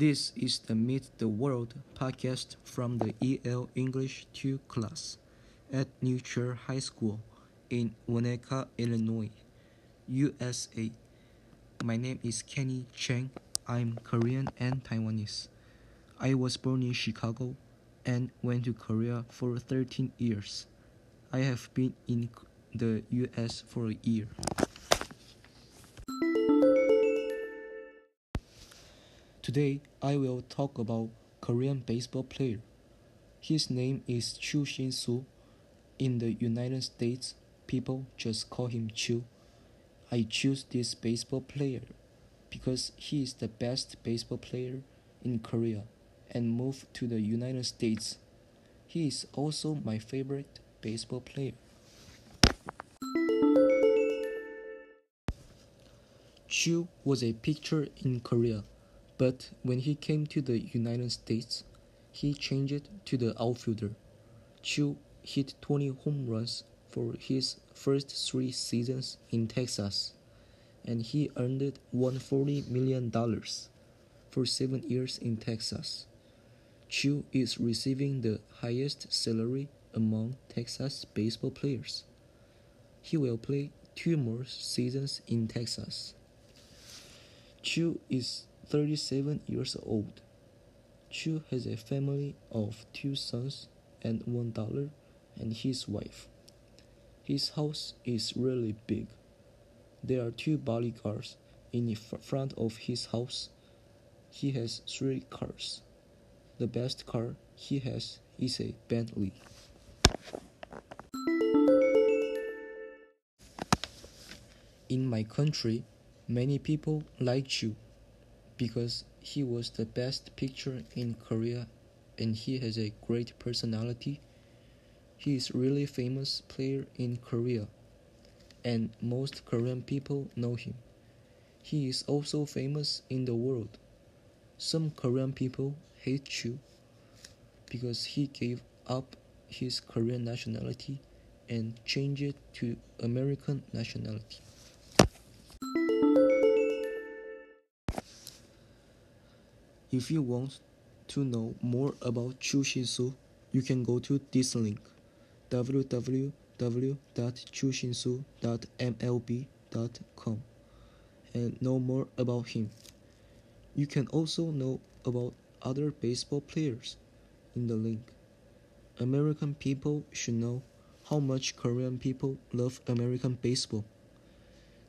This is the Meet the World podcast from the EL English 2 class at New High School in Winnetka, Illinois, USA. My name is Kenny Cheng. I'm Korean and Taiwanese. I was born in Chicago and went to Korea for 13 years. I have been in the US for a year. Today, I will talk about Korean baseball player. His name is Chu Shin Soo. In the United States, people just call him Chu. I choose this baseball player because he is the best baseball player in Korea and moved to the United States. He is also my favorite baseball player. Chu was a pitcher in Korea. But when he came to the United States, he changed to the outfielder. Chu hit 20 home runs for his first three seasons in Texas, and he earned $140 million for seven years in Texas. Chu is receiving the highest salary among Texas baseball players. He will play two more seasons in Texas. Chu is 37 years old. Chu has a family of two sons and one daughter and his wife. His house is really big. There are two bodyguards in front of his house. He has three cars. The best car he has is a Bentley. In my country, many people like Chu because he was the best pitcher in Korea and he has a great personality. He is really famous player in Korea and most Korean people know him. He is also famous in the world. Some Korean people hate Chu because he gave up his Korean nationality and changed it to American nationality. If you want to know more about Chu Shin-soo, you can go to this link www.chushinsoo.mlb.com and know more about him. You can also know about other baseball players in the link. American people should know how much Korean people love American baseball.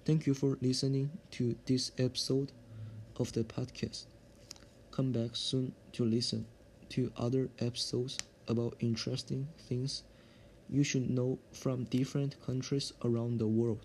Thank you for listening to this episode of the podcast. Come back soon to listen to other episodes about interesting things you should know from different countries around the world.